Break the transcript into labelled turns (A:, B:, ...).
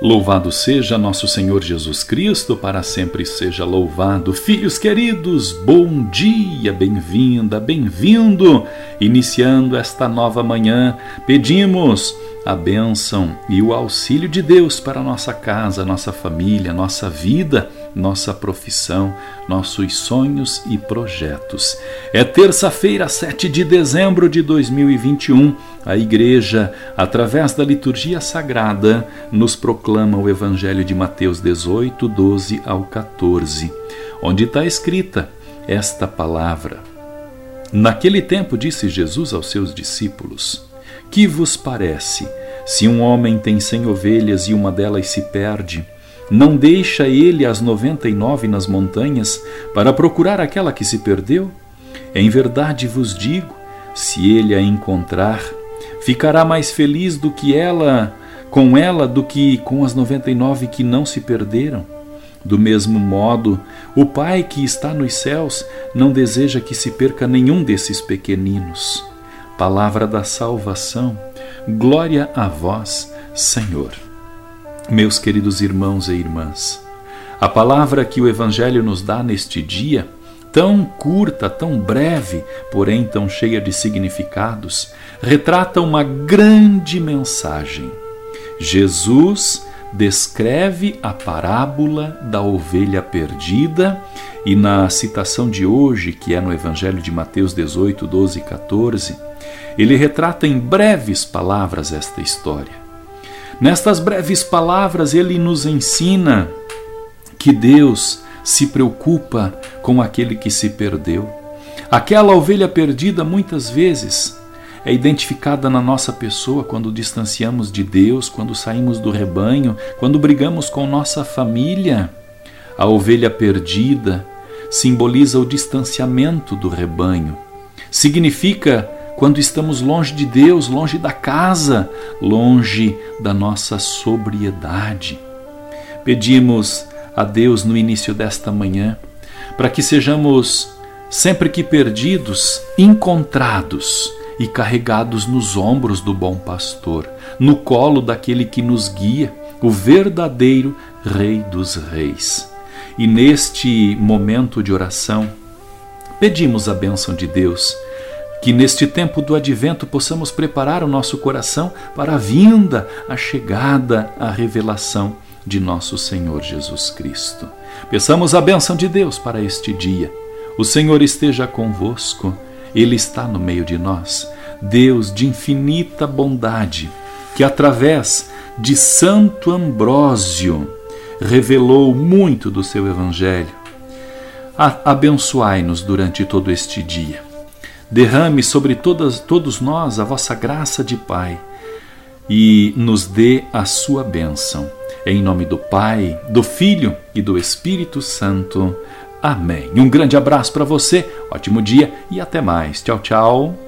A: Louvado seja nosso Senhor Jesus Cristo, para sempre seja louvado. Filhos queridos, bom dia, bem-vinda, bem-vindo. Iniciando esta nova manhã, pedimos a bênção e o auxílio de Deus para nossa casa, nossa família, nossa vida, nossa profissão, nossos sonhos e projetos. É terça-feira, 7 de dezembro de 2021. A Igreja, através da liturgia sagrada, nos proclama o Evangelho de Mateus 18, 12 ao 14, onde está escrita esta palavra. Naquele tempo disse Jesus aos seus discípulos: Que vos parece? Se um homem tem cem ovelhas e uma delas se perde, não deixa ele as noventa e nove nas montanhas para procurar aquela que se perdeu? Em verdade vos digo: se ele a encontrar, ficará mais feliz do que ela, com ela, do que com as noventa e nove que não se perderam. Do mesmo modo, o Pai que está nos céus não deseja que se perca nenhum desses pequeninos. Palavra da salvação, glória a vós, Senhor. Meus queridos irmãos e irmãs, a palavra que o Evangelho nos dá neste dia, tão curta, tão breve, porém tão cheia de significados, retrata uma grande mensagem. Jesus descreve a parábola da ovelha perdida e na citação de hoje, que é no Evangelho de Mateus 18, 12 e 14, ele retrata em breves palavras esta história. Nestas breves palavras, ele nos ensina que Deus se preocupa com aquele que se perdeu. Aquela ovelha perdida, muitas vezes, é identificada na nossa pessoa quando distanciamos de Deus, quando saímos do rebanho, quando brigamos com nossa família. A ovelha perdida simboliza o distanciamento do rebanho. Significa quando estamos longe de Deus, longe da casa, longe da nossa sobriedade. Pedimos a Deus no início desta manhã para que sejamos, sempre que perdidos, encontrados e carregados nos ombros do bom pastor, no colo daquele que nos guia, o verdadeiro Rei dos Reis. E neste momento de oração, pedimos a bênção de Deus que neste tempo do advento possamos preparar o nosso coração para a vinda, a chegada, a revelação de nosso Senhor Jesus Cristo. Peçamos a bênção de Deus para este dia. O Senhor esteja convosco, Ele está no meio de nós. Deus de infinita bondade, que através de Santo Ambrósio revelou muito do seu Evangelho. Abençoai-nos durante todo este dia derrame sobre todas, todos nós a vossa graça de Pai e nos dê a sua bênção. Em nome do Pai, do Filho e do Espírito Santo. Amém. Um grande abraço para você, ótimo dia e até mais. Tchau, tchau.